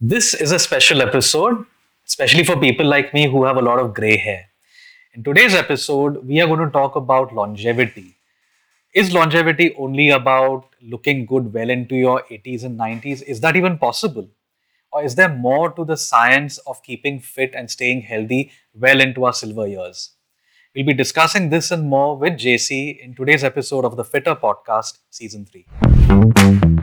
This is a special episode, especially for people like me who have a lot of gray hair. In today's episode, we are going to talk about longevity. Is longevity only about looking good well into your 80s and 90s? Is that even possible? Or is there more to the science of keeping fit and staying healthy well into our silver years? We'll be discussing this and more with JC in today's episode of the Fittr Podcast, Season 3.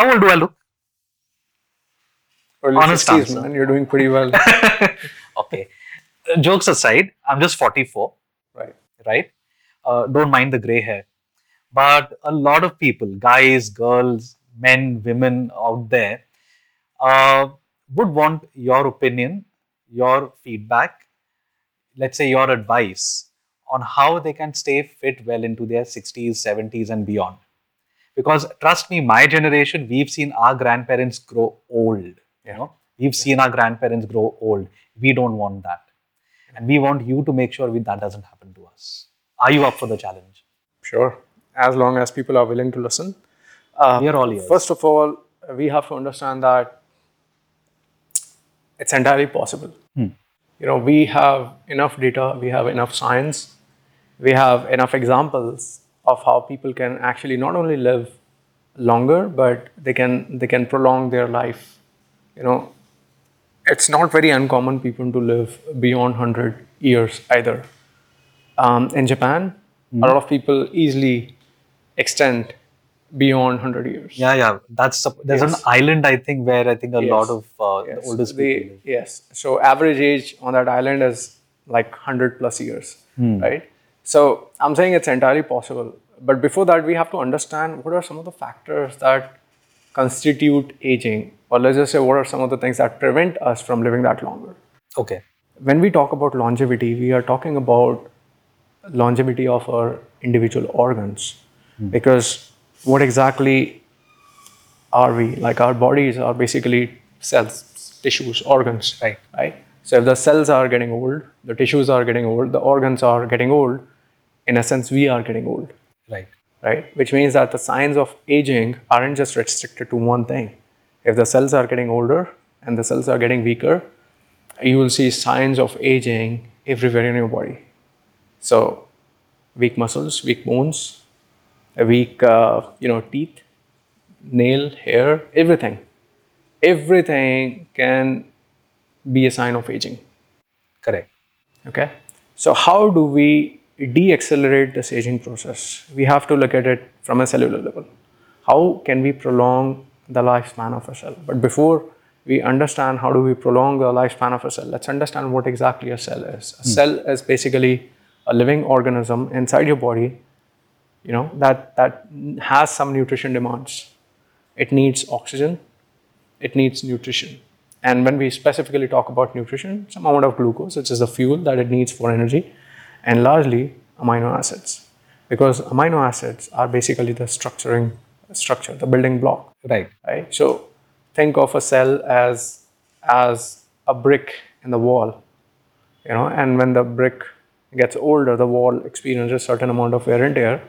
How old do I look? Early Honest 60s, answer. man. You're doing pretty well. okay. Uh, Jokes aside, I'm just 44, right. right? Uh, don't mind the gray hair. But a lot of people, guys, girls, men, women out there, uh, would want your opinion, your feedback, let's say your advice on how they can stay fit well into their 60s, 70s, and beyond. Because trust me, my generation, we've seen our grandparents grow old. You know, we've seen our grandparents grow old. We don't want that, and we want you to make sure we, that doesn't happen to us. Are you up for the challenge? Sure. As long as people are willing to listen. Uh, We are all ears. First of all, we have to understand that it's entirely possible. You know, we have enough data, we have enough science, we have enough examples of how people can actually not only live longer, but they can they can prolong their life. You know, it's not very uncommon people to live beyond 100 years either. Um, in Japan, a lot of people easily extend beyond 100 years. Yeah, yeah. That's a, there's Yes. an island I think where I think a Yes. lot of uh, Yes. the oldest people. live. Yes. So average age on that island is like 100 plus years, right? So I'm saying it's entirely possible. But before that, we have to understand what are some of the factors that constitute aging, or let's just say what are some of the things that prevent us from living that longer. Okay. When we talk about longevity, we are talking about longevity of our individual organs hmm. because what exactly are we? Like our bodies are basically cells, tissues, organs. Right. Right. So if the cells are getting old, the tissues are getting old, the organs are getting old, in a sense, we are getting old. Right. Right. Which means that the signs of aging aren't just restricted to one thing. If the cells are getting older and the cells are getting weaker, you will see signs of aging everywhere in your body. So, weak muscles, weak bones, a weak, uh, you know, teeth, nail, hair, everything. Everything can be a sign of aging. Correct. Okay. So, how do we de-accelerate this aging process? We have to look at it from a cellular level. How can we prolong the lifespan of a cell? But before we understand how do we prolong the lifespan of a cell, let's understand what exactly a cell is. A hmm. cell is basically a living organism inside your body, you know, that that has some nutrition demands. It needs oxygen, it needs nutrition. And when we specifically talk about nutrition, some amount of glucose, which is the fuel that it needs for energy, and largely amino acids. Because amino acids are basically the structuring structure, the building block. Right. Right? So think of a cell as as a brick in the wall. You know, and when the brick gets older, the wall experiences a certain amount of wear and tear,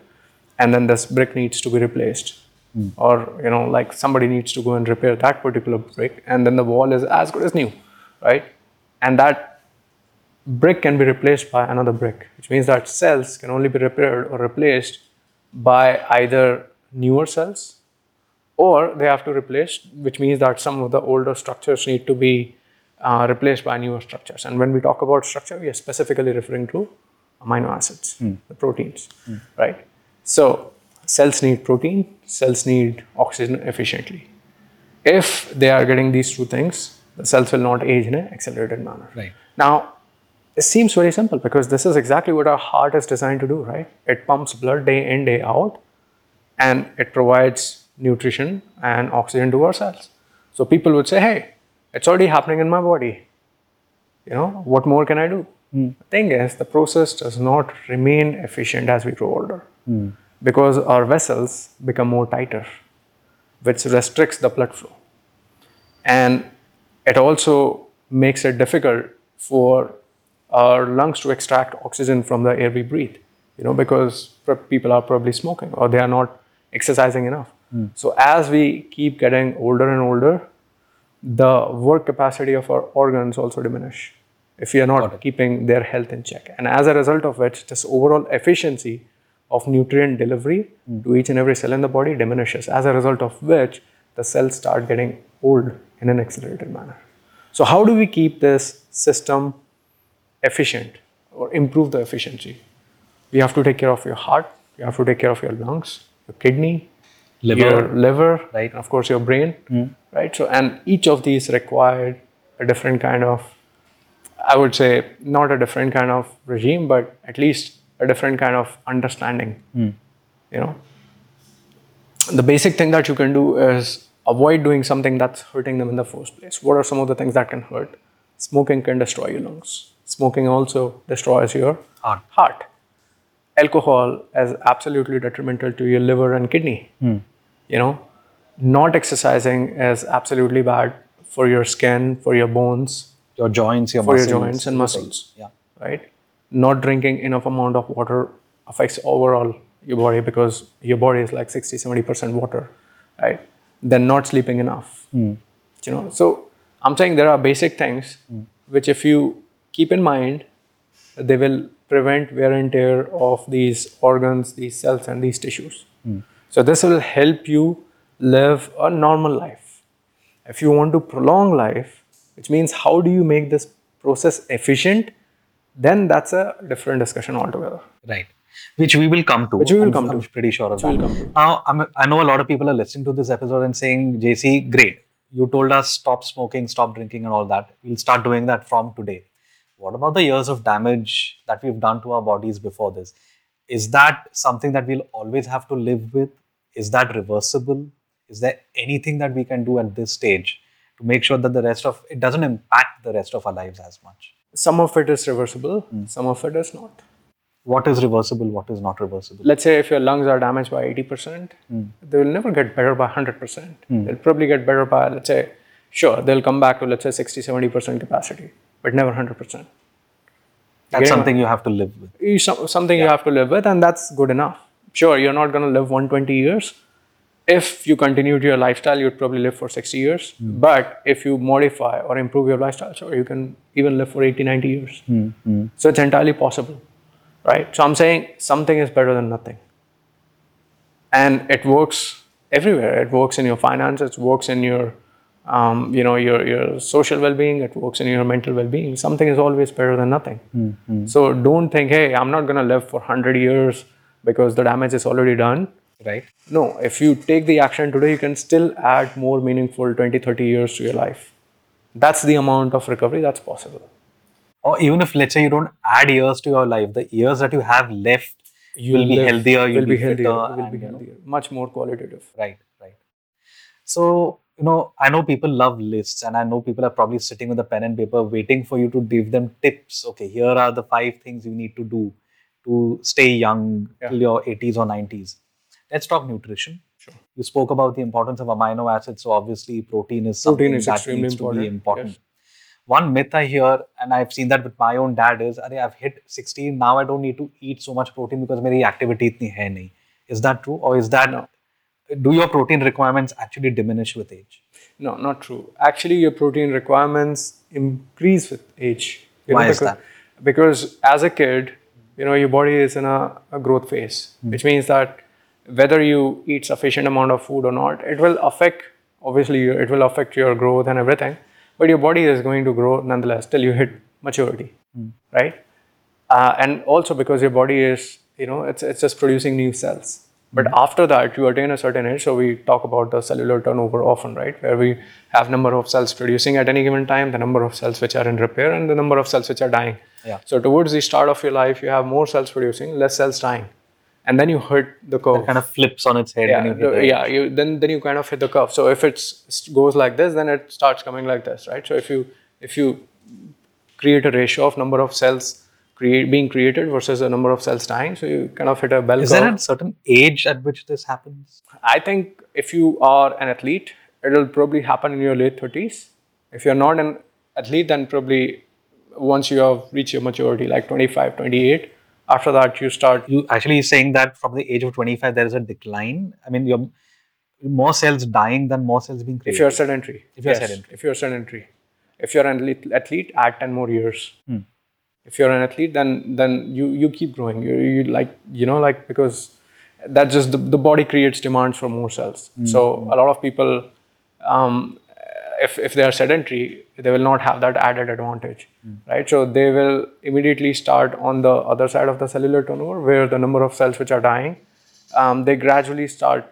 and then this brick needs to be replaced hmm. or you know like somebody needs to go and repair that particular brick and then the wall is as good as new right and that brick can be replaced by another brick which means that cells can only be repaired or replaced by either newer cells or they have to replace which means that some of the older structures need to be uh, replaced by newer structures. And when we talk about structure we are specifically referring to amino acids the proteins right? So cells need protein cells need oxygen efficiently. If they are getting these two things the cells will not age in an accelerated manner. Right. now it seems very simple because this is exactly what our heart is designed to do right? It pumps blood day in day out and it provides nutrition and oxygen to our cells. So people would say hey it's already happening in my body. You know what more can i do? Hmm. The thing is the process does not remain efficient as we grow older hmm. because our vessels become more tighter which restricts the blood flow. And it also makes it difficult for our lungs to extract oxygen from the air we breathe. You know, because people are probably smoking or they are not exercising enough. Hmm. So as we keep getting older and older, the work capacity of our organs also diminish if we are not keeping their health in check and as a result of which this overall efficiency of nutrient delivery hmm. to each and every cell in the body diminishes as a result of which the cells start getting old in an accelerated manner so how do we keep this system efficient or improve the efficiency we have to take care of your heart you have to take care of your lungs your kidney Liver. your liver, Right. and of course your brain, hmm. right? So, and each of these required a different kind of, I would say, not a different kind of regime, but at least a different kind of understanding. Hmm. You know, the basic thing that you can do is avoid doing something that's hurting them in the first place. What are some of the things that can hurt? Smoking can destroy your lungs. Smoking also destroys your Heart. heart. Alcohol is absolutely detrimental to your liver and kidney. Hmm. You know, not exercising is absolutely bad for your skin, for your bones, Your joints, your for muscles. your joints and muscles. Yeah. Right? Not drinking enough amount of water affects overall your body because your body is like 60 70% water, right? Then not sleeping enough. Hmm. You know, so I'm saying there are basic things hmm. which if you keep in mind, they will prevent wear and tear of these organs, these cells, and these tissues. Hmm. So this will help you live a normal life. If you want to prolong life, which means how do you make this process efficient, then that's a different discussion altogether. Right. Which we will come to. Which we will I'm- come I'm to. pretty sure of we that. will come to. Now, I'm, I know a lot of people are listening to this episode and saying, JC, great. You told us stop smoking, stop drinking, and all that. We'll start doing that from today. What about the years of damage that we've done to our bodies before this? Is that something that we'll always have to live with? Is that reversible? Is there anything that we can do at this stage to make sure that the rest of it doesn't impact the rest of our lives as much? Some of it is reversible, hmm. some of it is not. What is reversible? What is not reversible? Let's say if your lungs are damaged by 80%, hmm. they will never get better by 100%. Hmm. They'll probably get better by, let's say, sure, they'll come back to, let's say, 60 70% capacity, but never 100%. That's something you have to live with. you, some, something you have to live with, and that's good enough. Sure, you're not going to live 120 years. If you continued your lifestyle, you'd probably live for 60 years. Hmm. But if you modify or improve your lifestyle, sure, you can even live for 80, 90 years. Hmm, hmm. So it's entirely possible, right? So I'm saying something is better than nothing. And it works everywhere. It works in your finances, it works in your um, you know your your social well-being it works in your mental well-being. Something is always better than nothing. So don't think hey i'm not going to live for 100 years because the damage is already done. Right? no if you take the action today you can still add more meaningful 20 30 years to your life. That's the amount of recovery that's possible. Or even if, let's say, you don't add years to your life, the years that you have left you will be healthier, you'll will be, be, healthier will be healthier much more qualitative. Right, right. So, you know, I know people love lists, and I know people are probably sitting with a pen and paper waiting for you to give them tips. Okay, here are the five things you need to do to stay young Yeah. till your 80s or 90s. Let's talk nutrition. Sure. You spoke about the importance of amino acids, so obviously protein is Protein something is that extremely needs to important, be important. yes. One myth I hear, and I've seen that with my own dad, is I've hit 60, now I don't need to eat so much protein because my activity itni hai nahi. Is that true? Or is that, do your protein requirements actually diminish with age? No, not true. Actually, your protein requirements increase with age. You Why know, is because, that? Because as a kid, you know, your body is in a, a growth phase, Hmm. which means that whether you eat sufficient amount of food or not, it will affect. Obviously, it will affect your growth and everything, but your body is going to grow nonetheless till you hit maturity, Hmm. right? Uh, and also because your body is, you know, it's it's just producing new cells. But mm-hmm. after that, you attain a certain age. So we talk about the cellular turnover often, right? Where we have number of cells producing at any given time, the number of cells which are in repair, and the number of cells which are dying. Yeah. So towards the start of your life, you have more cells producing, less cells dying, and then you hit the curve. It kind of flips on its head yeah, when you the- yeah. You then then you kind of hit the curve. So if it goes like this, then it starts coming like this, right? So if you if you create a ratio of number of cells create, being created versus the number of cells dying, so you kind of hit a bell Is curve. there a certain age at which this happens? I think if you are an athlete, it will probably happen in your late 30s. If you're not an athlete, then probably once you have reached your maturity, like 25, 28, after that you start. You actually saying that from the age of 25 there is a decline. I mean, you're more cells dying than more cells being created If you're sedentary. If you're yes, sedentary. If you're sedentary. If you're an athlete, add 10 more years. Hmm. If you're an athlete, then then you you keep growing. You, you like you know like because that just the, the body creates demands for more cells. Hmm. So a lot of people, um, if if they are sedentary, they will not have that added advantage, Hmm. right? So they will immediately start on the other side of the cellular turnover where the number of cells which are dying, um, they gradually start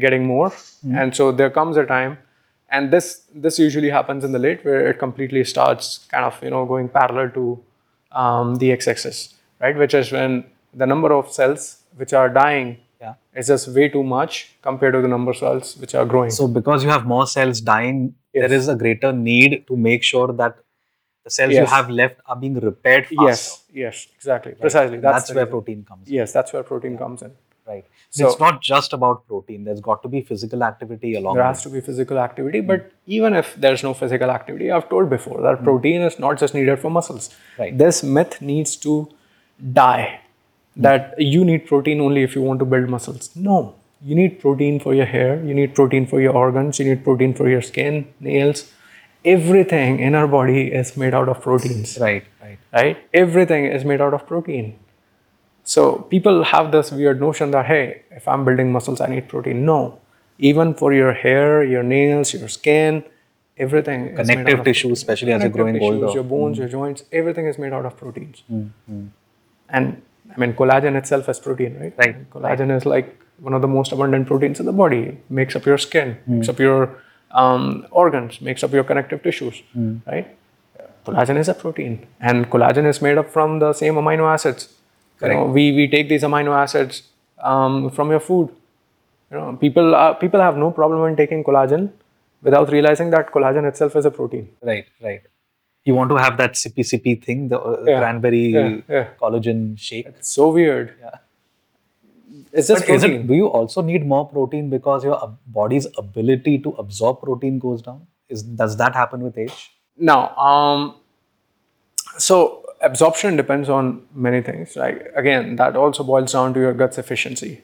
getting more, and so there comes a time and this this usually happens in the late where it completely starts kind of you know going parallel to um, the x-axis right which is when the number of cells which are dying Yeah. is just way too much compared to the number of cells which are growing So because you have more cells dying, there Yes. is a greater need to make sure that the cells you have left are being repaired faster. yes yes exactly precisely That's, that's, where reason. protein comes. yes that's where protein comes in Right. So, it's not just about protein. There's got to be physical activity along there has to be physical activity but even if there's no physical activity i've told before that hmm. protein is not just needed for muscles Right. this myth needs to die hmm. that you need protein only if you want to build muscles no you need protein for your hair you need protein for your organs you need protein for your skin nails everything in our body is made out of proteins Right, right. right? Everything is made out of protein. So people have this weird notion that hey, if I'm building muscles, I need protein. No, even for your hair, your nails, your skin, everything is made out Connective tissue, especially as you're growing tissues, older. Your bones, your joints, everything is made out of proteins. And I mean, collagen itself is protein, right? Right, And Collagen is like one of the most abundant proteins in the body. It makes up your skin, Hmm. makes up your um, organs, makes up your connective tissues, Hmm. right? Collagen is a protein, and collagen is made up from the same amino acids. You know, we we take these amino acids um, from your food. You know, people are, people have no problem in taking collagen without realizing that collagen itself is a protein. Right, right. You want to have that sippy sippy thing, the uh, Yeah, cranberry yeah, yeah. collagen shake. It's so weird. Yeah. It's just protein. it, do you also need more protein because your body's ability to absorb protein goes down? Is does that happen with age? No. um, so absorption depends on many things. Like again, that also boils down to your gut's efficiency.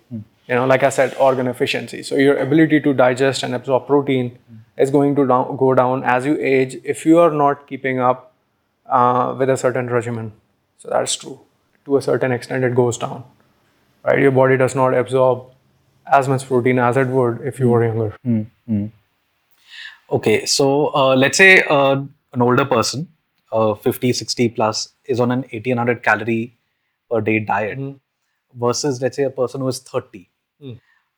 You know, like I said, organ efficiency. So your ability to digest and absorb protein is going to down, go down as you age if you are not keeping up uh, with a certain regimen. So that's true. To a certain extent, it goes down. Right? Your body does not absorb as much protein as it would if you were younger. Okay, so uh, let's say uh, an older person, uh, 50, 60 plus, is on an 1800 calorie per day diet versus let's say a person who is 30.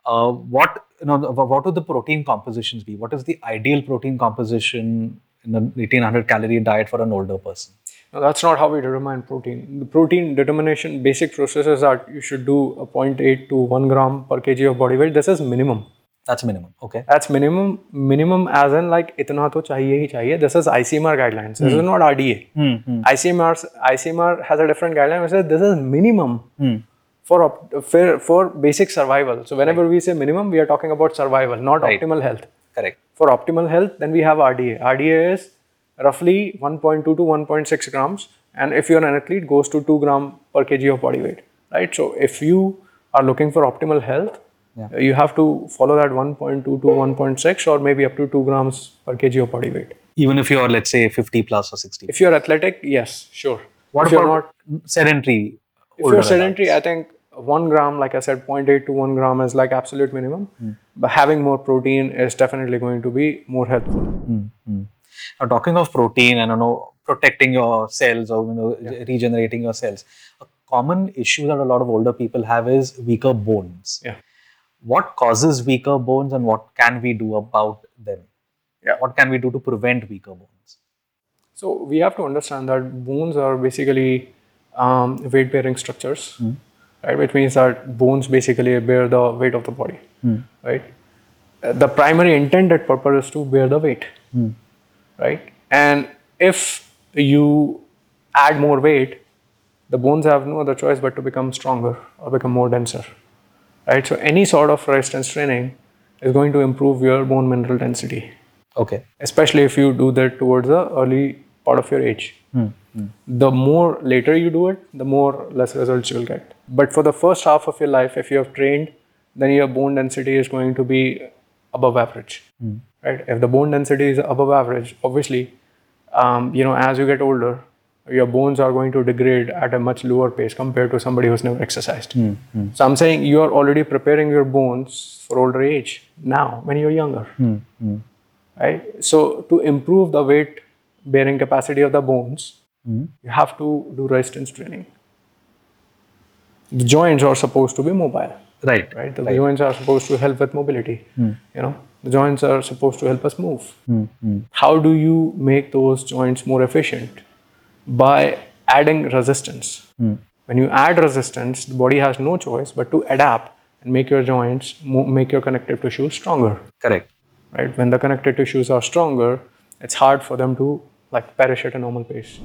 Uh, what you know, what would the protein compositions be? What is the ideal protein composition in an 1800 calorie diet for an older person? No, that's not how we determine protein. The protein determination basic process is that you should do a 0.8 to 1 gram per kg of body weight. This is minimum. That's minimum. Okay. That's minimum. Minimum as in like itna to chahiye hi chahiye. This is ICMR guidelines. This is hmm. not RDA. Hmm, hmm. ICMR ICMR has a different guideline which says this is minimum for op- for for basic survival. So whenever we say minimum, we are talking about survival, not Right. optimal health. Correct. For optimal health, then we have RDA. RDA is roughly 1.2 to 1.6 grams, and if you're an athlete, goes to 2 gram per kg of body weight. Right. So if you are looking for optimal health, Yeah. you have to follow that 1.2 to 1.6 or maybe up to 2 grams per kg of body weight. Even if you're let's say 50 plus or 60. If you're athletic, yes, sure. What if you're about not, sedentary? if you're sedentary, adults? I think one gram, like I said, 0.8 to 1 gram is like absolute minimum. Hmm. But having more protein is definitely going to be more helpful. Now, talking of protein and you know protecting your cells or you know regenerating your cells, a common issue that a lot of older people have is weaker bones. Yeah. What causes weaker bones and what can we do about them? Yeah. What can we do to prevent weaker bones? So we have to understand that bones are basically um, weight-bearing structures, right? Which means that bones basically bear the weight of the body, right? Uh, The primary intended purpose is to bear the weight, right? And if you add more weight, the bones have no other choice but to become stronger or become more denser, right? So any sort of resistance training is going to improve your bone mineral density Okay. especially if you do that towards the early part of your age hmm, hmm. The more later you do it, the more less results you will get. But for the first half of your life, if you have trained, then your bone density is going to be above average. Hmm. Right? If the bone density is above average, obviously, um, you know, as you get older, your bones are going to degrade at a much lower pace compared to somebody who's never exercised. Hmm, hmm. So I'm saying you are already preparing your bones for older age now when you're younger. Hmm, right? So to improve the weight bearing capacity of the bones, you have to do resistance training. The joints are supposed to be mobile Right. right? The joints are supposed to help with mobility. You know, the joints are supposed to help us move. How do you make those joints more efficient? By adding resistance. Hmm. When you add resistance, the body has no choice but to adapt and make your joints, make your connective tissue stronger. Correct. Right? When the connective tissues are stronger, it's hard for them to like perish at a normal pace.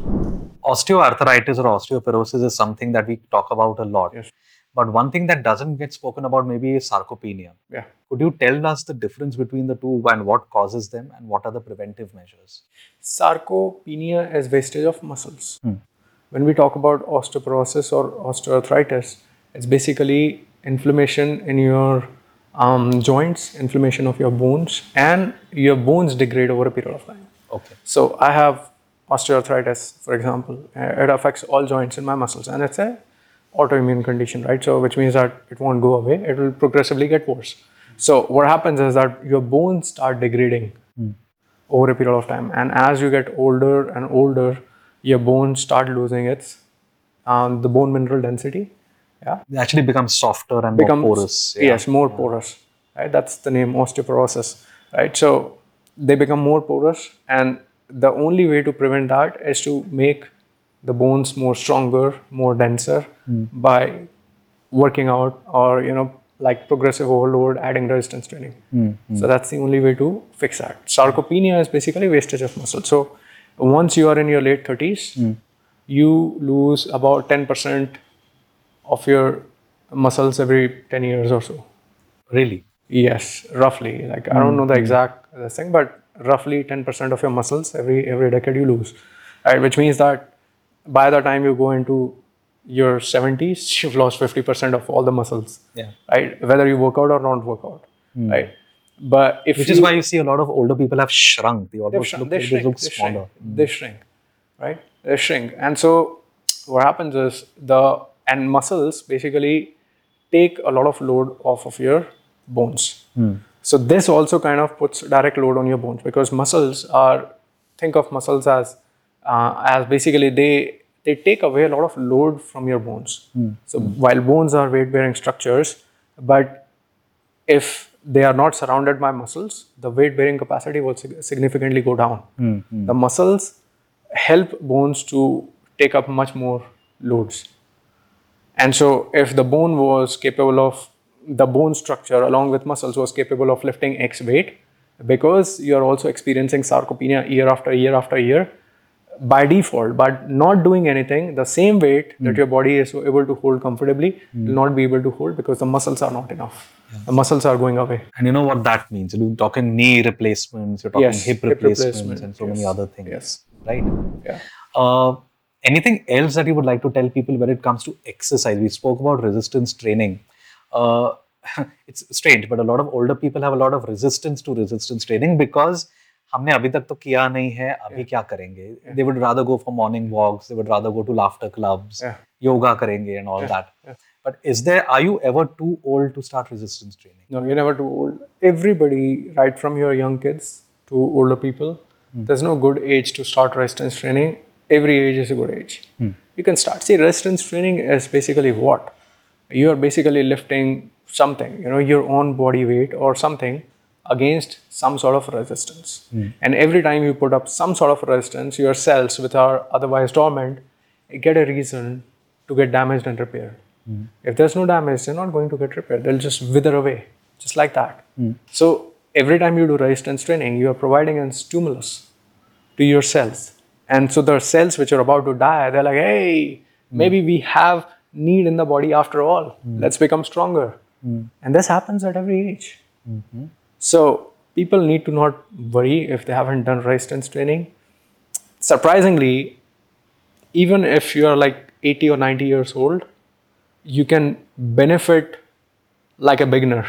Osteoarthritis or osteoporosis is something that we talk about a lot. Yes. But one thing that doesn't get spoken about maybe is sarcopenia. Yeah. Could you tell us the difference between the two and what causes them and what are the preventive measures? sarcopenia is wastage of muscles. When we talk about osteoporosis or osteoarthritis, it's basically inflammation in your um, joints, inflammation of your bones, and your bones degrade over a period of time. Okay. So I have osteoarthritis, for example. It affects all joints in my muscles, and it's a autoimmune condition, right? So which means that it won't go away; it will progressively get worse. So what happens is that your bones start degrading over a period of time, and as you get older and older, your bones start losing its um, the bone mineral density. Yeah, They actually become softer and becomes more porous. Yeah. yes more porous right that's the name osteoporosis right so they become more porous and the only way to prevent that is to make the bones more stronger more denser hmm. by working out or you know like progressive overload adding resistance training hmm, hmm. so that's the only way to fix that sarcopenia is basically wastage of muscle so once you are in your late 30s you lose about 10% of your muscles every 10 years or so. Really? Yes, roughly. Like I don't know the exact uh, thing, but roughly 10% of your muscles every every decade you lose. Right, which means that by the time you go into your 70s, you've lost 50% of all the muscles. Yeah. Right, whether you work out or not work out. Hmm. Right, but if Which you, is why you see a lot of older people have shrunk. They almost shrink, look, they they shrink, look they smaller. shrink, they hmm. shrink, right? They shrink, and so what happens is the and muscles basically take a lot of load off of your bones. Hmm. So this also kind of puts direct load on your bones because muscles are think of muscles as uh, as basically they they take away a lot of load from your bones. Hmm. So while bones are weight bearing structures, but if they are not surrounded by muscles, the weight bearing capacity will sig- significantly go down. Hmm, hmm. The muscles help bones to take up much more loads. And so, if the bone was capable of, the bone structure along with muscles was capable of lifting X weight, because you're also experiencing sarcopenia year after year after year, by default, but not doing anything, the same weight that your body is able to hold comfortably will not be able to hold because the muscles are not enough. The muscles are going away. And you know what that means? You're talking knee replacements, you're talking Yes, hip, hip replacements, replacement, and so many other things. yes. Right? Yeah. Uh, anything else that you would like to tell people when it comes to exercise? We spoke about resistance training. Uh, it's strange, but a lot of older people have a lot of resistance to resistance training because हमने अभी तक तो किया नहीं है अभी क्या करेंगे? They would rather go for morning walk they would rather go to laughter club yoga करेंगे and all that but is there are you ever too old to start resistance training no you never too old everybody right from your young kids to older people there is no good age to start resistance training every age is a good age you can start see resistance training is basically what you are basically lifting something you know your own body weight और something against some sort of resistance. Hmm. And every time you put up some sort of resistance, your cells, which are otherwise dormant, get a reason to get damaged and repaired. Hmm. If there's no damage, they're not going to get repaired. They'll just wither away, just like that. Hmm. So every time you do resistance training, you are providing a stimulus to your cells. And so the cells which are about to die, they're like, hey, maybe we have need in the body after all. Let's become stronger. And this happens at every age. Mm-hmm. So people need to not worry if they haven't done resistance training. Surprisingly, even if you are like 80 or 90 years old, you can benefit like a beginner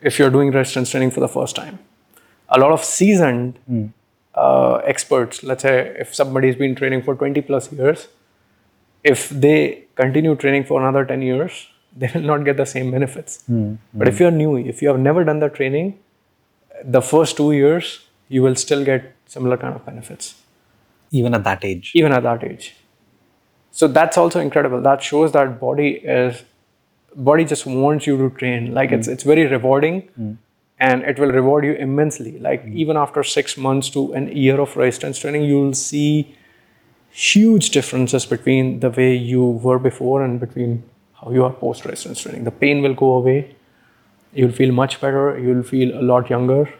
if you're doing resistance training for the first time. A lot of seasoned uh, experts, let's say if somebody's been training for 20 plus years, if they continue training for another 10 years, they will not get the same benefits. Hmm, hmm. But if you're new, if you have never done the training, the first two years, you will still get similar kind of benefits. Even at that age. even at that age. So that's also incredible. That shows that body is body just wants you to train. Like it's hmm. it's very rewarding and it will reward you immensely. Like even after 6 months to an year of resistance training you will see huge differences between the way you were before and between how you are post resistance training. The pain will go away. You'll feel much better. You'll feel a lot younger.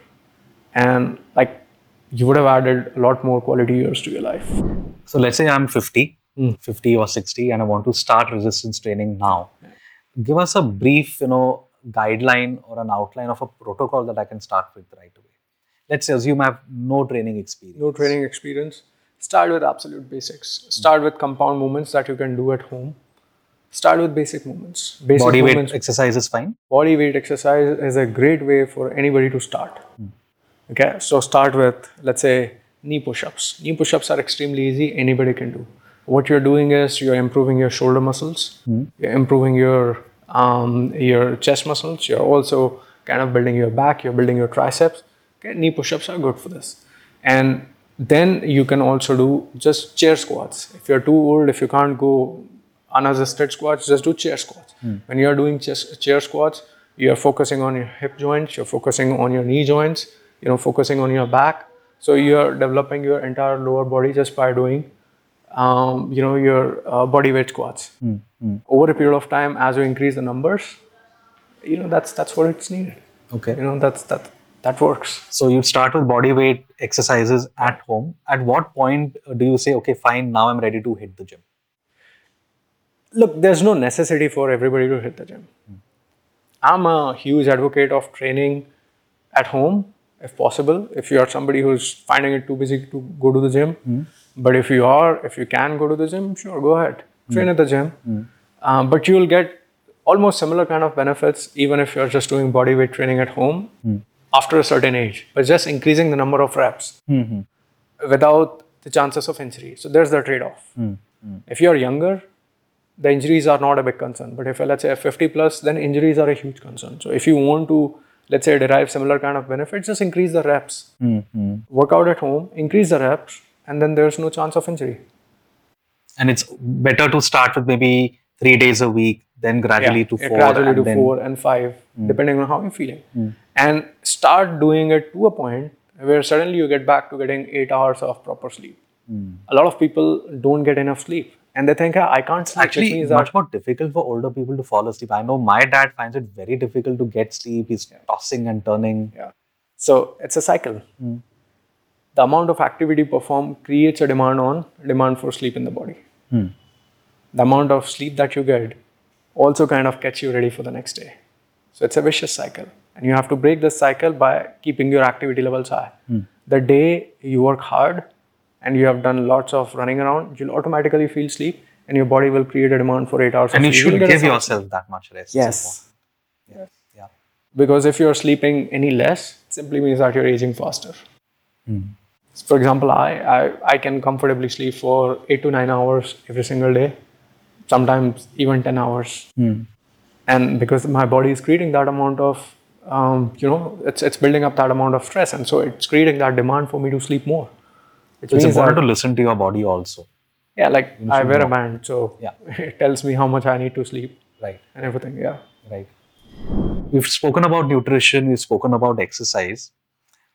And like you would have added a lot more quality years to your life. So let's say I'm 50, hmm. 50 or 60, and I want to start resistance training now. Give us a brief, you know, guideline or an outline of a protocol that I can start with right away. Let's assume I have no training experience. no training experience. Start with absolute basics. Start with compound movements that you can do at home start with basic movements. Basic Body weight exercise is fine. body weight exercise is a great way for anybody to start. Okay so start with let's say knee push-ups. Knee push-ups are extremely easy anybody can do. What you're doing is you're improving your shoulder muscles. You're improving your um, your chest muscles. You're also kind of building your back. You're building your triceps. Okay knee push-ups are good for this. And then you can also do just chair squats. If you're too old if you can't go unassisted squats just do chair squats. When you're doing chest, chair squats you're focusing on your hip joints you're focusing on your knee joints you know focusing on your back. So you're developing your entire lower body just by doing um, you know your uh, body weight squats. Over a period of time as you increase the numbers you know that's that's what it's needed. Okay. you know that's that that works. So you start with body weight exercises at home. At what point uh, do you say, okay, fine, now I'm ready to hit the gym? Look there's no necessity for everybody to hit the gym. I'm a huge advocate of training at home if possible. If you are somebody who's finding it too busy to go to the gym hmm. but if you are if you can go to the gym sure go ahead. Train hmm. at the gym. Um, but you'll get almost similar kind of benefits even if you're just doing body weight training at home after a certain age but just increasing the number of reps without the chances of injury. So there's the trade off. If you're younger, the injuries are not a big concern. But if let's say, 50 plus, then injuries are a huge concern. So if you want to, let's say, derive similar kind of benefits, just increase the reps. Mm-hmm. Work out at home, increase the reps, and then there's no chance of injury. And it's better to start with maybe three days a week, then gradually to four. gradually to then, four and five, mm. depending on how you're feeling. Mm. And start doing it to a point where suddenly you get back to getting eight hours of proper sleep. Mm. A lot of people don't get enough sleep and they think, "Ah, I can't sleep. Actually, means much more difficult for older people to fall asleep. I know my dad finds it very difficult to get sleep. He's tossing and turning. Yeah. So it's a cycle. The amount of activity performed creates a demand on demand for sleep in the body. The amount of sleep that you get also kind of gets you ready for the next day. So it's a vicious cycle. And you have to break this cycle by keeping your activity levels high. The day you work hard and you have done lots of running around, you'll automatically feel sleep and your body will create a demand for eight hours And you should You'll get a give yourself that much rest. Yes. Yeah. yeah. because if you're sleeping any less it simply means that you're aging faster. For example I, I i can comfortably sleep for 8 to 9 hours every single day sometimes even 10 hours. And because my body is creating that amount of um, you know it's, it's building up that amount of stress. And so it's creating that demand for me to sleep more which It's important to listen to your body also. yeah like i wear a band so Yeah. it tells me how much i need to sleep Right. and everything yeah Right. We've spoken about nutrition, we've spoken about exercise.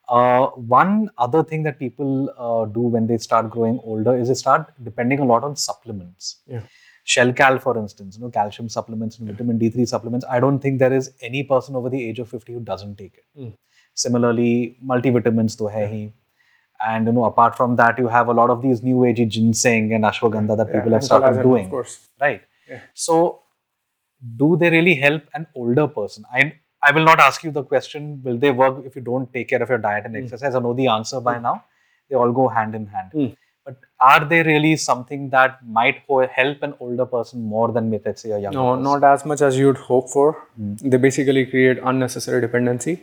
Uh, one other thing that people uh, do when they start growing older is they start depending a lot on supplements. yeah Shelcal, for instance, you know, calcium supplements and vitamin D3 supplements. I don't think there is any person over the age of 50 who doesn't take it. Similarly, multivitamins to hai hi. And you know, apart from that, you have a lot of these new agey ginseng and ashwagandha that people have started doing of course. Right. Yeah. so do they really help an older person? I i will not ask you the question will they work if you don't take care of your diet and hmm. exercise? I know the answer by hmm. now. They all go hand in hand. Mm. But are they really something that might help an older person more than let's say a younger? No, person? not as much as you'd hope for. Hmm. They basically create unnecessary dependency,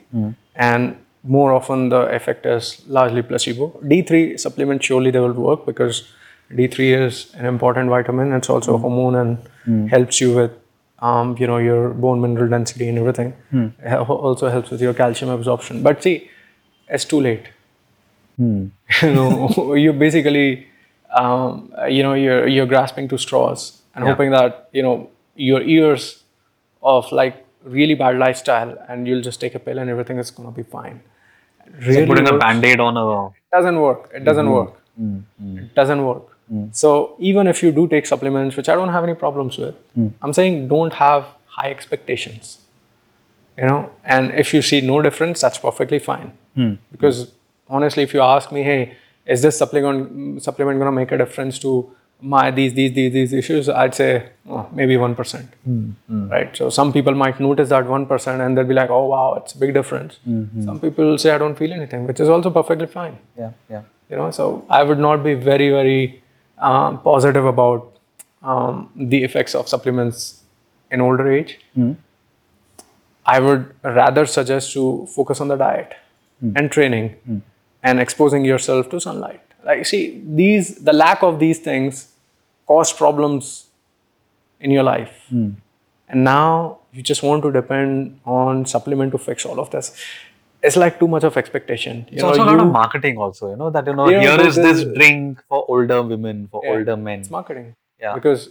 and more often the effect is largely placebo. D3 supplement surely they will work because D3 is an important vitamin. It's also a hormone and helps you with, um, you know, your bone mineral density and everything. It also helps with your calcium absorption. But see, it's too late. you know, you basically, um, you know, you're you're grasping to straws and hoping that you know your ears of like really bad lifestyle and you'll just take a pill and everything is gonna be fine. Really Putting a works- band-aid on a It doesn't work. It doesn't mm-hmm. work. Mm-hmm. It doesn't work. Mm-hmm. So even if you do take supplements, which I don't have any problems with, mm. I'm saying don't have high expectations. You know, and if you see no difference, that's perfectly fine. Hmm. Because honestly, if you ask me, hey, is this supplement supplement going to make a difference to my these these these these issues? I'd say oh, maybe one hmm, hmm. right? So some people might notice that one percent and they'll be like, oh wow, it's a big difference. Hmm, some people say I don't feel anything, which is also perfectly fine yeah yeah. you know so i would not be very very um, positive about um, the effects of supplements in older age i would rather suggest to focus on the diet and training and exposing yourself to sunlight like see these the lack of these things cause problems in your life hmm. and now you just want to depend on supplement to fix all of this it's like too much of expectation you It's also a lot of marketing, also. You know that you know here but is this drink for older women, for Yeah. older men. It's marketing. Yeah. Because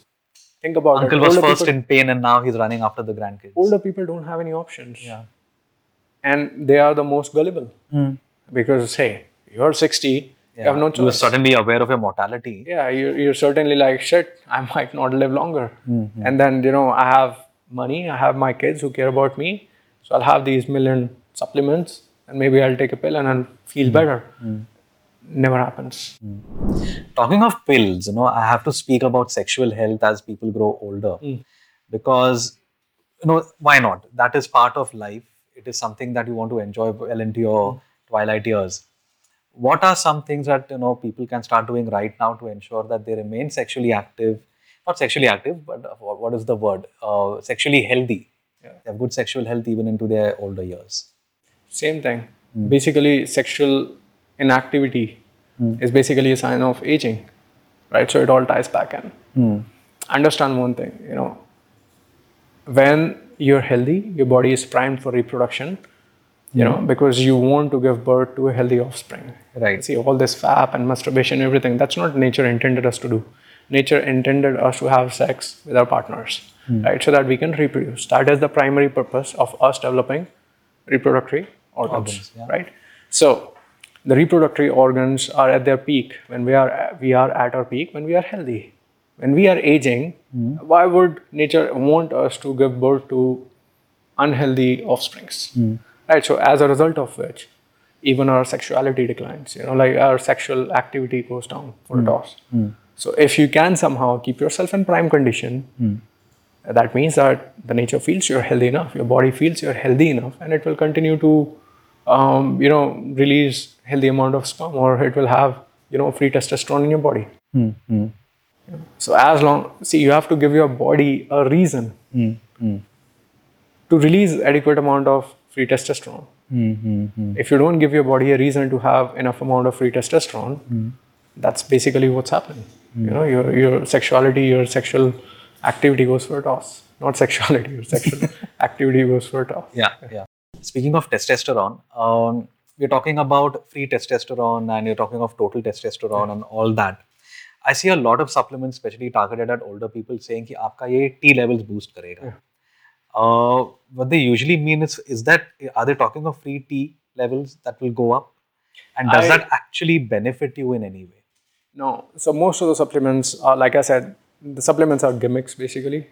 think about Uncle it. was older first people, in pain, and now he's running after the grandkids. older people don't have any options. Yeah. And they are the most gullible. Hmm. Because hey, you're 60, you have no You were choice. suddenly aware of your mortality. yeah, you're, you're certainly like, shit, I might not live longer. Mm-hmm. And then, you know, I have money, I have my kids who care about me. So I'll have these million supplements and maybe I'll take a pill and I'll feel Mm-hmm. better. Never happens. Talking of pills, you know, I have to speak about sexual health as people grow older, because you know why not? That is part of life. It is something that you want to enjoy well into your twilight years. What are some things that you know people can start doing right now to ensure that they remain sexually active? Not sexually active, but what is the word? Uh, sexually healthy. Yeah. They have good sexual health even into their older years. Same thing. Hmm. Basically, sexual inactivity hmm. is basically a sign of aging, right? So it all ties back in. Hmm. Understand one thing, you know, when you're healthy, your body is primed for reproduction, you know, because you want to give birth to a healthy offspring. Right. See, all this fap and masturbation, everything, that's not nature intended us to do. Nature intended us to have sex with our partners, hmm. right? So that we can reproduce. That is the primary purpose of us developing reproductory organs, Organs, yeah. right? So the reproductory organs are at their peak when we are we are at our peak when we are healthy. When we are aging, hmm. why would nature want us to give birth to unhealthy offsprings? Hmm. Right. So as a result of which, even our sexuality declines. You know, like our sexual activity goes down for hmm. a toss. Hmm. So if you can somehow keep yourself in prime condition, hmm. that means that the nature feels you're healthy enough, your body feels you're healthy enough, and it will continue to, um, you know, release healthy amount of sperm, or it will have, you know, free testosterone in your body. So as long, see, you have to give your body a reason to release adequate amount of free testosterone. If you don't give your body a reason to have enough amount of free testosterone, that's basically what's happening. You know, your your sexuality, your sexual activity goes for a toss. Not sexuality, your sexual activity goes for a toss. Yeah, yeah. Speaking of testosterone, um, we're talking about free testosterone and you're talking of total testosterone and all that. I see a lot of supplements, especially targeted at older people, saying कि आपका ये T levels boost करेगा. Uh, what they usually mean is, is that are they talking of free T levels that will go up, and does I- that actually benefit you in any way? No. So most of the supplements are, like I said, the supplements are gimmicks basically,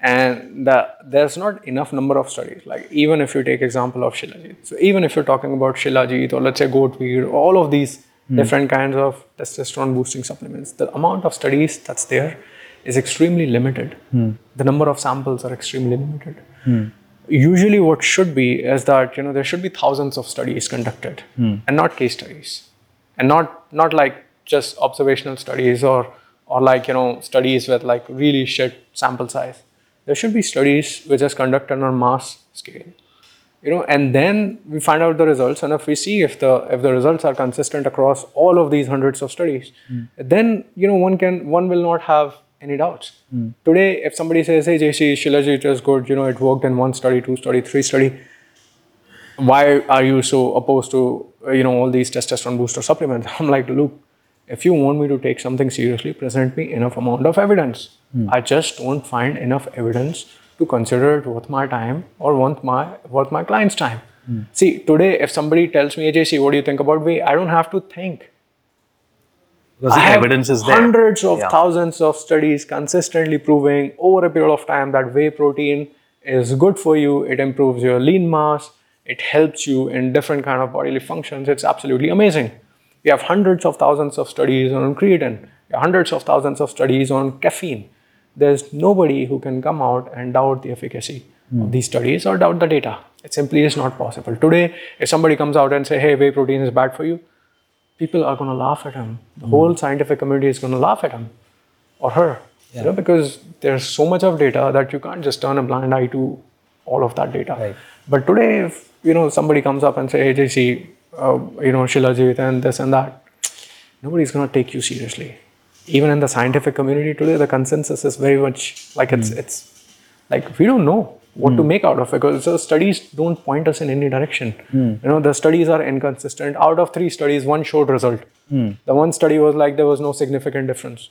and the, there's not enough number of studies. Like even if you take example of Shilajit, so even if you're talking about Shilajit or let's say goatweed, all of these different kinds of testosterone boosting supplements, the amount of studies that's there is extremely limited. Hmm. The number of samples are extremely limited. Hmm. Usually, what should be is that you know there should be thousands of studies conducted, hmm. and not case studies, and not not like just observational studies or or like you know studies with like really shit sample size. There should be studies which is conducted on mass scale. You know and then we find out the results. And if we see if the if the results are consistent across all of these hundreds of studies then you know one can one will not have any doubts. Hmm. Today if somebody says hey jc shilajit is good. You know it worked in one study two study three study. Why are you so opposed to you know all these testosterone booster supplements? I'm like look if you want me to take something seriously present me enough amount of evidence. Hmm. I just don't find enough evidence to consider it worth my time or worth my worth my client's time. Hmm. See today if somebody tells me ajc what do you think about me? i don't have to think Because the I have evidence is there. Hundreds of Yeah. thousands of studies consistently proving over a period of time that whey protein is good for you. It improves your lean mass. It helps you in different kind of bodily functions. It's absolutely amazing. We have hundreds of thousands of studies on creatine. Hundreds of thousands of studies on caffeine. There's nobody who can come out and doubt the efficacy of hmm. these studies or doubt the data. It simply is not possible. Today, if somebody comes out and say, "Hey, whey protein is bad for you," people are going to laugh at him. The whole scientific community is going to laugh at him or her. You know, because there's so much of data that you can't just turn a blind eye to all of that data. Right. But today, if you know somebody comes up and say, "Hey, JC, uh, you know Shilajit and this and that," nobody's going to take you seriously. Even in the scientific community today, the consensus is very much like it's it's like we don't know what to hmm. make out of it because the studies don't point us in any direction. Hmm. You know, the studies are inconsistent. Out of three studies, one showed result. Hmm. The one study was like there was no significant difference,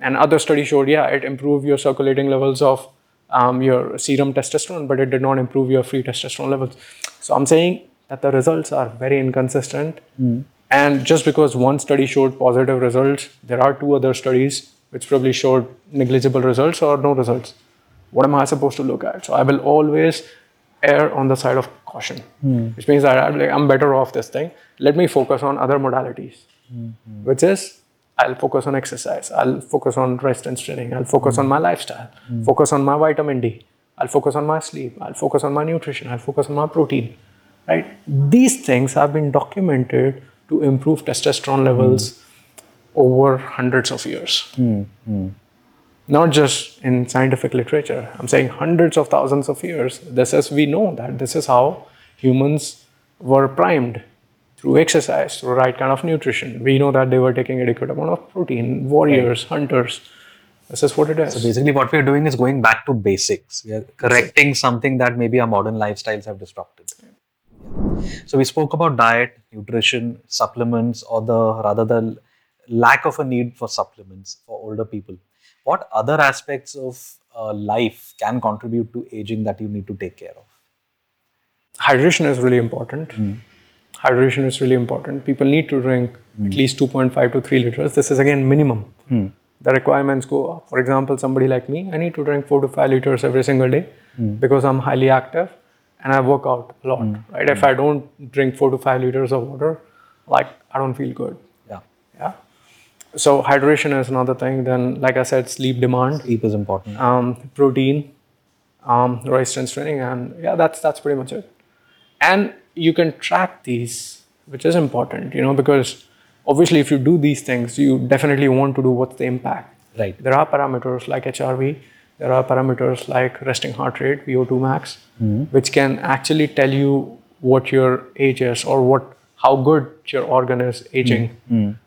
and other study showed yeah it improved your circulating levels of um, your serum testosterone, but it did not improve your free testosterone levels. So I'm saying that the results are very inconsistent. And just because one study showed positive results, there are two other studies which probably showed negligible results or no results. What am I supposed to look at? So I will always err on the side of caution, hmm. which means that I'm, like, I'm better off this thing. Let me focus on other modalities, hmm. which is I'll focus on exercise, I'll focus on rest and strengthening, I'll focus on hmm. my lifestyle, focus on my vitamin D, I'll focus on my sleep, I'll focus on my nutrition, I'll focus on my protein. Right? These things have been documented to improve testosterone levels over hundreds of years. Not just in scientific literature. I'm saying hundreds of thousands of years. This is we know that this is how humans were primed through exercise, through right kind of nutrition. We know that they were taking adequate amount of protein, warriors, hunters. This is what it is. So basically, what we are doing is going back to basics. We are correcting something that maybe our modern lifestyles have disrupted. So we spoke about diet, nutrition, supplements, or the rather the lack of a need for supplements for older people. What other aspects of uh, life can contribute to aging that you need to take care of? hydration is really important. Hmm. Hydration is really important. People need to drink hmm. at least 2.5 to 3 liters. This is again minimum. Hmm. The requirements go up. For example, somebody like me, I need to drink 4 to 5 liters every single day because I'm highly active and I work out a lot. Right? If I don't drink 4 to 5 liters of water, like I don't feel good. Yeah, Yeah. So hydration is another thing. Then, like I said, sleep demand sleep is important. um, protein, um, resistance training, and yeah, that's that's pretty much it. And you can track these, which is important, you know, because obviously if you do these things, you definitely want to do what's the impact. Right. There are parameters like HRV, there are parameters like resting heart rate, VO2 max, which can actually tell you what your age is or what how good your organ is aging.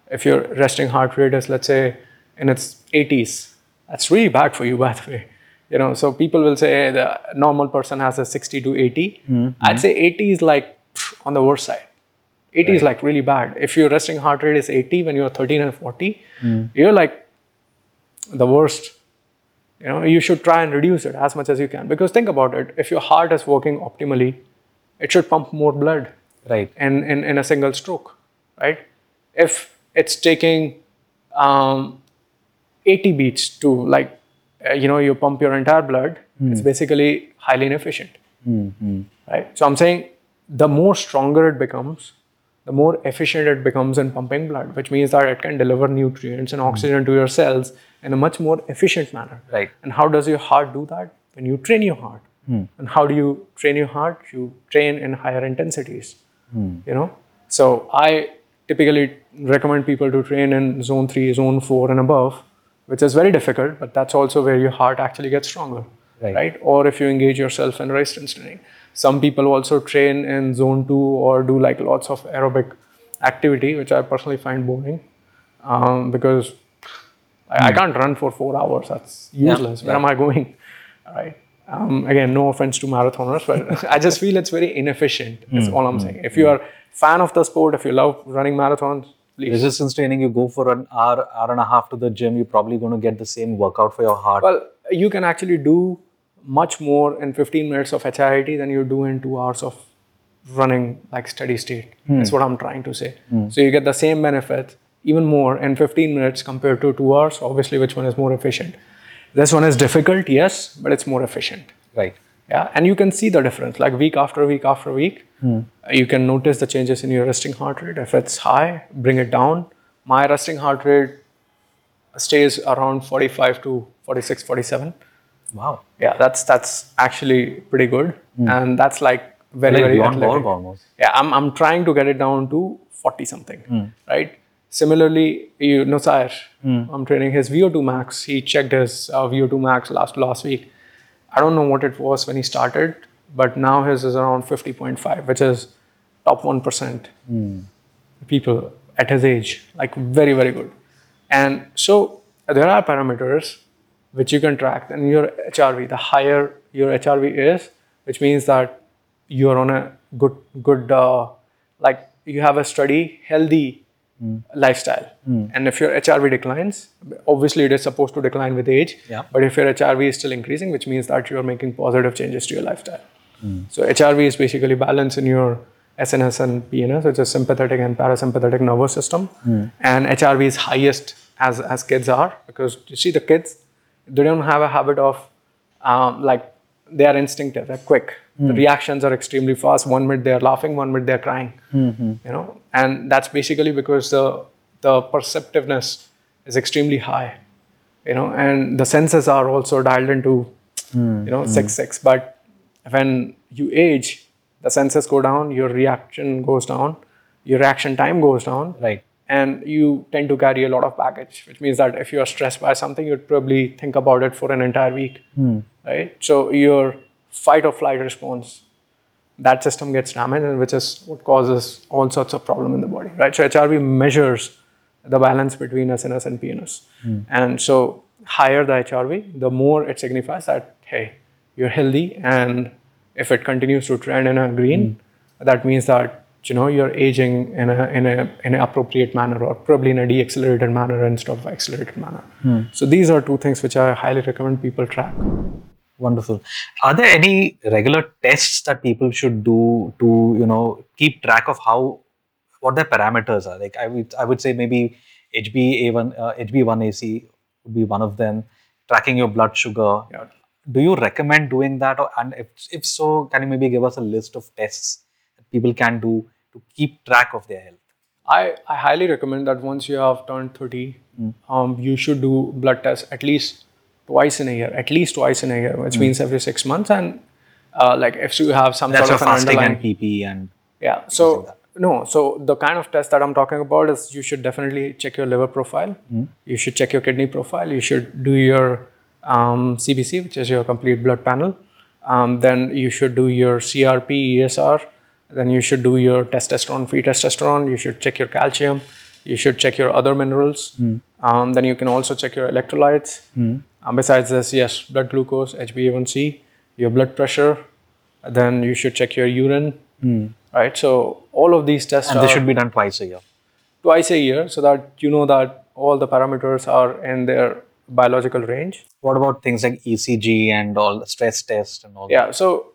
If your resting heart rate is let's say in its 80s, that's really bad for you by the way. You know, so people will say the normal person has a 60 to 80. Mm-hmm. I'd say 80 is like pff, on the worst side. 80 is like really bad. If your resting heart rate is 80 when you're 13 and 40, mm. you're like the worst. You know, you should try and reduce it as much as you can. Because think about it, if your heart is working optimally, it should pump more blood Right. in, in, in a single stroke, right? If it's taking um, 80 beats to like, uh, you know, you pump your entire blood, it's hmm. basically highly inefficient, hmm, hmm. right? So I'm saying the more stronger it becomes, the more efficient it becomes in pumping blood, which means that it can deliver nutrients and oxygen to your cells in a much more efficient manner. Right. And how does your heart do that? When you train your heart. And how do you train your heart? You train in higher intensities. You know? So I typically recommend people to train in zone 3, zone 4 and above, which is very difficult, but that's also where your heart actually gets stronger. Right. Or if you engage yourself in resistance training. Some people also train in zone 2 or do like lots of aerobic activity, which I personally find boring um, because I, I can't run for four hours. That's useless. Where yeah. am I going? Right. Um, again, no offense to marathoners, but I just feel it's very inefficient. That's all I'm saying. If you are fan of the sport, if you love running marathons, please. Resistance training, you go for an hour, hour and a half to the gym, you're probably going to get the same workout for your heart. Well, you can actually do much more in 15 minutes of HIIT than you do in two hours of running like steady state. Hmm. That's what I'm trying to say. Hmm. So you get the same benefit, even more in 15 minutes compared to two hours. Obviously, which one is more efficient? This one is difficult, yes, but it's more efficient. right. Yeah, and you can see the difference. Like week after week after week, uh, you can notice the changes in your resting heart rate. If it's high, bring it down. My resting heart rate stays around 45 to 46, 47. Wow. Yeah, that's that's actually pretty good, and that's like very Like very athletic. Almost. Yeah, I'm I'm trying to get it down to 40 something, right? Similarly, you know, Sair, I'm training his VO2 max. He checked his uh, VO2 max last last week. I don't know what it was when he started, but now his is around 50.5, which is top 1% people at his age, like very, very good. And so there are parameters which you can track. And your HRV, the higher your HRV is, which means that you're on a good, good, uh, like you have a steady, healthy Hmm. lifestyle. Hmm. And if your HRV declines, obviously it is supposed to decline with age. Yeah. But if your HRV is still increasing, which means that you're making positive changes to your lifestyle. Hmm. So HRV is basically balance in your SNS and PNS, which is sympathetic and parasympathetic nervous system. And HRV is highest as, as kids are because you see the kids, they don't have a habit of um, like they are instinctive, they're quick. The hmm. reactions are extremely fast. One minute they're laughing, one minute they're crying. Mm-hmm. You know, and that's basically because the the perceptiveness is extremely high. You know, and the senses are also dialed into hmm. you know hmm. six six. But when you age, the senses go down, your reaction goes down, your reaction time goes down, Right. And you tend to carry a lot of baggage, which means that if you are stressed by something, you'd probably think about it for an entire week, hmm. right? So your fight or flight response, that system gets damaged, and which is what causes all sorts of problem in the body, right? So HRV measures the balance between SNS and PNS, hmm. and so higher the HRV, the more it signifies that hey, you're healthy, and if it continues to trend in a green, hmm. that means that you know you're aging in a in a in an appropriate manner or probably in a deaccelerated manner instead of accelerated manner. So these are two things which I highly recommend people track. Wonderful. Are there any regular tests that people should do to, you know, keep track of how, what their parameters are? Like I would, I would say maybe HbA1, uh, HbA1c would be one of them. Tracking your blood sugar. Yeah. Do you recommend doing that? Or, and if, if so, can you maybe give us a list of tests that people can do to keep track of their health? I, I highly recommend that once you have turned 30, um, you should do blood tests at least twice in a year, at least twice in a year, which means every six months. And uh, like if you have some That's sort of an fasting underlying and PP and Yeah. So no. So the kind of test that I'm talking about is you should definitely check your liver profile. You should check your kidney profile. You should do your um, CBC, which is your complete blood panel. Um, then you should do your CRP, ESR. Then you should do your testosterone, free testosterone. You should check your calcium. You should check your other minerals. Um, then you can also check your electrolytes. Um, besides this, yes, blood glucose, HbA1c, your blood pressure. Then you should check your urine right? So all of these tests and this should be done twice a year. twice a year, so that you know that all the parameters are in their biological range. What about things like ECG and all the stress test and all that? Yeah. So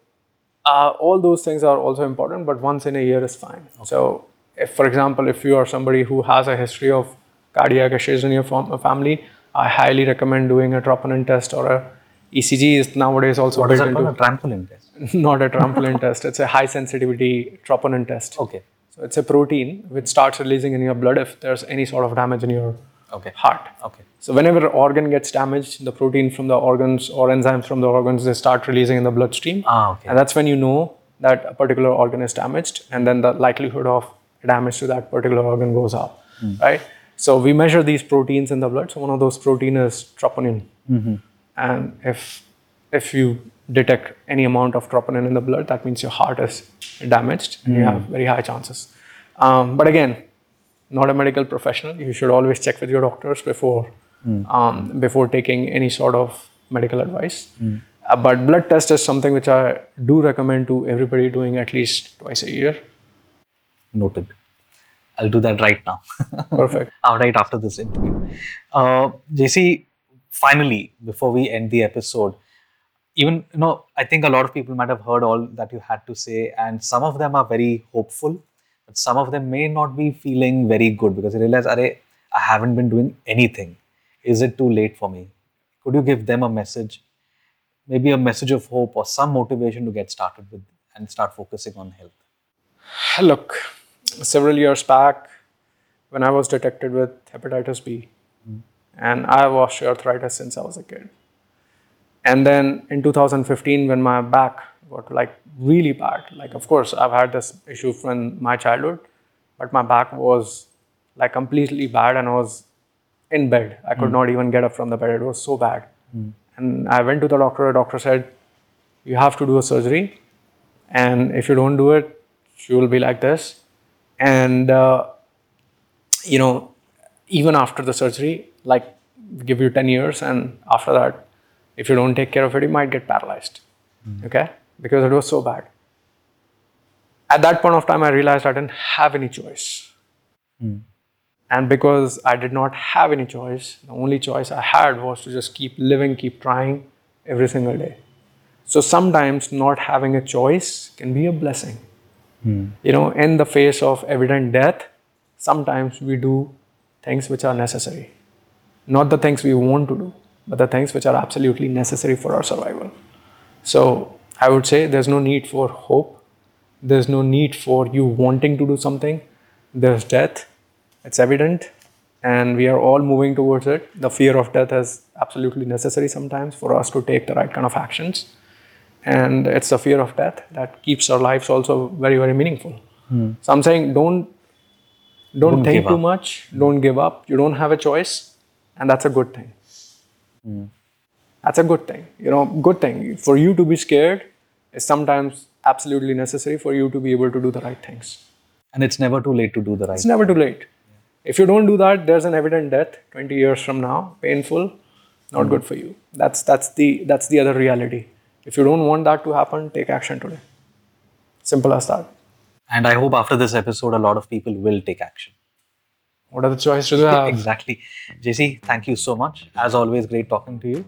uh, all those things are also important, but once in a year is fine. So if, for example, if you are somebody who has a history of cardiac issues in your fam- family, I highly recommend doing a troponin test or a ECG is nowadays also What is that into? A trampoline test. not a trampoline test. It's a high sensitivity troponin test. Okay. So it's a protein which starts releasing in your blood if there's any sort of damage in your Okay. heart. Okay. So whenever organ gets damaged, the protein from the organs or enzymes from the organs they start releasing in the bloodstream, Ah, okay. and that's when you know that a particular organ is damaged, and then the likelihood of damage to that particular organ goes up, right? So we measure these proteins in the blood. So one of those protein is troponin, and if if you detect any amount of troponin in the blood, that means your heart is damaged and you have very high chances. Um, but again, not a medical professional. You should always check with your doctors before um, before taking any sort of medical advice. Uh, but blood test is something which I do recommend to everybody doing at least twice a year. Noted. I'll do that right now. Perfect. uh, right after this interview. Uh, JC, finally, before we end the episode, even you know, I think a lot of people might have heard all that you had to say, and some of them are very hopeful, but some of them may not be feeling very good because they realize, Are, I haven't been doing anything. Is it too late for me? Could you give them a message, maybe a message of hope or some motivation to get started with and start focusing on health? Look, several years back, when I was detected with hepatitis B, hmm. and I have osteoarthritis since I was a kid. And then in 2015, when my back got like really bad, like of course I've had this issue from my childhood, but my back was like completely bad, and I was in bed. I could hmm. not even get up from the bed. It was so bad. Hmm. And I went to the doctor. The doctor said, "You have to do a surgery, and if you don't do it, you will be like this." And uh, you know, even after the surgery, like give you 10 years, and after that, if you don't take care of it, you might get paralyzed. Hmm. Okay? Because it was so bad. At that point of time, I realized I didn't have any choice. And because I did not have any choice, the only choice I had was to just keep living, keep trying every single day. So sometimes not having a choice can be a blessing. Hmm. You know, in the face of evident death, sometimes we do things which are necessary. Not the things we want to do, but the things which are absolutely necessary for our survival. So I would say there's no need for hope. There's no need for you wanting to do something. There's death. It's evident. And we are all moving towards it. The fear of death is absolutely necessary sometimes for us to take the right kind of actions. And it's the fear of death that keeps our lives also very, very meaningful. Hmm. So I'm saying don't don't, think too up. much. Don't give up. You don't have a choice, and that's a good thing. Hmm. That's a good thing. You know, good thing for you to be scared is sometimes absolutely necessary for you to be able to do the right things. And it's never too late to do the right It's never too late. If you don't do that, there's an evident death 20 years from now, painful, not mm-hmm. good for you. That's that's the that's the other reality. If you don't want that to happen, take action today. Simple as that. And I hope after this episode, a lot of people will take action. What other choice do they have? exactly. JC, thank you so much. As always, great talking to you.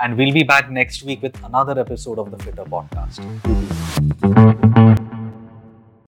And we'll be back next week with another episode of the Fittr Podcast. Mm-hmm.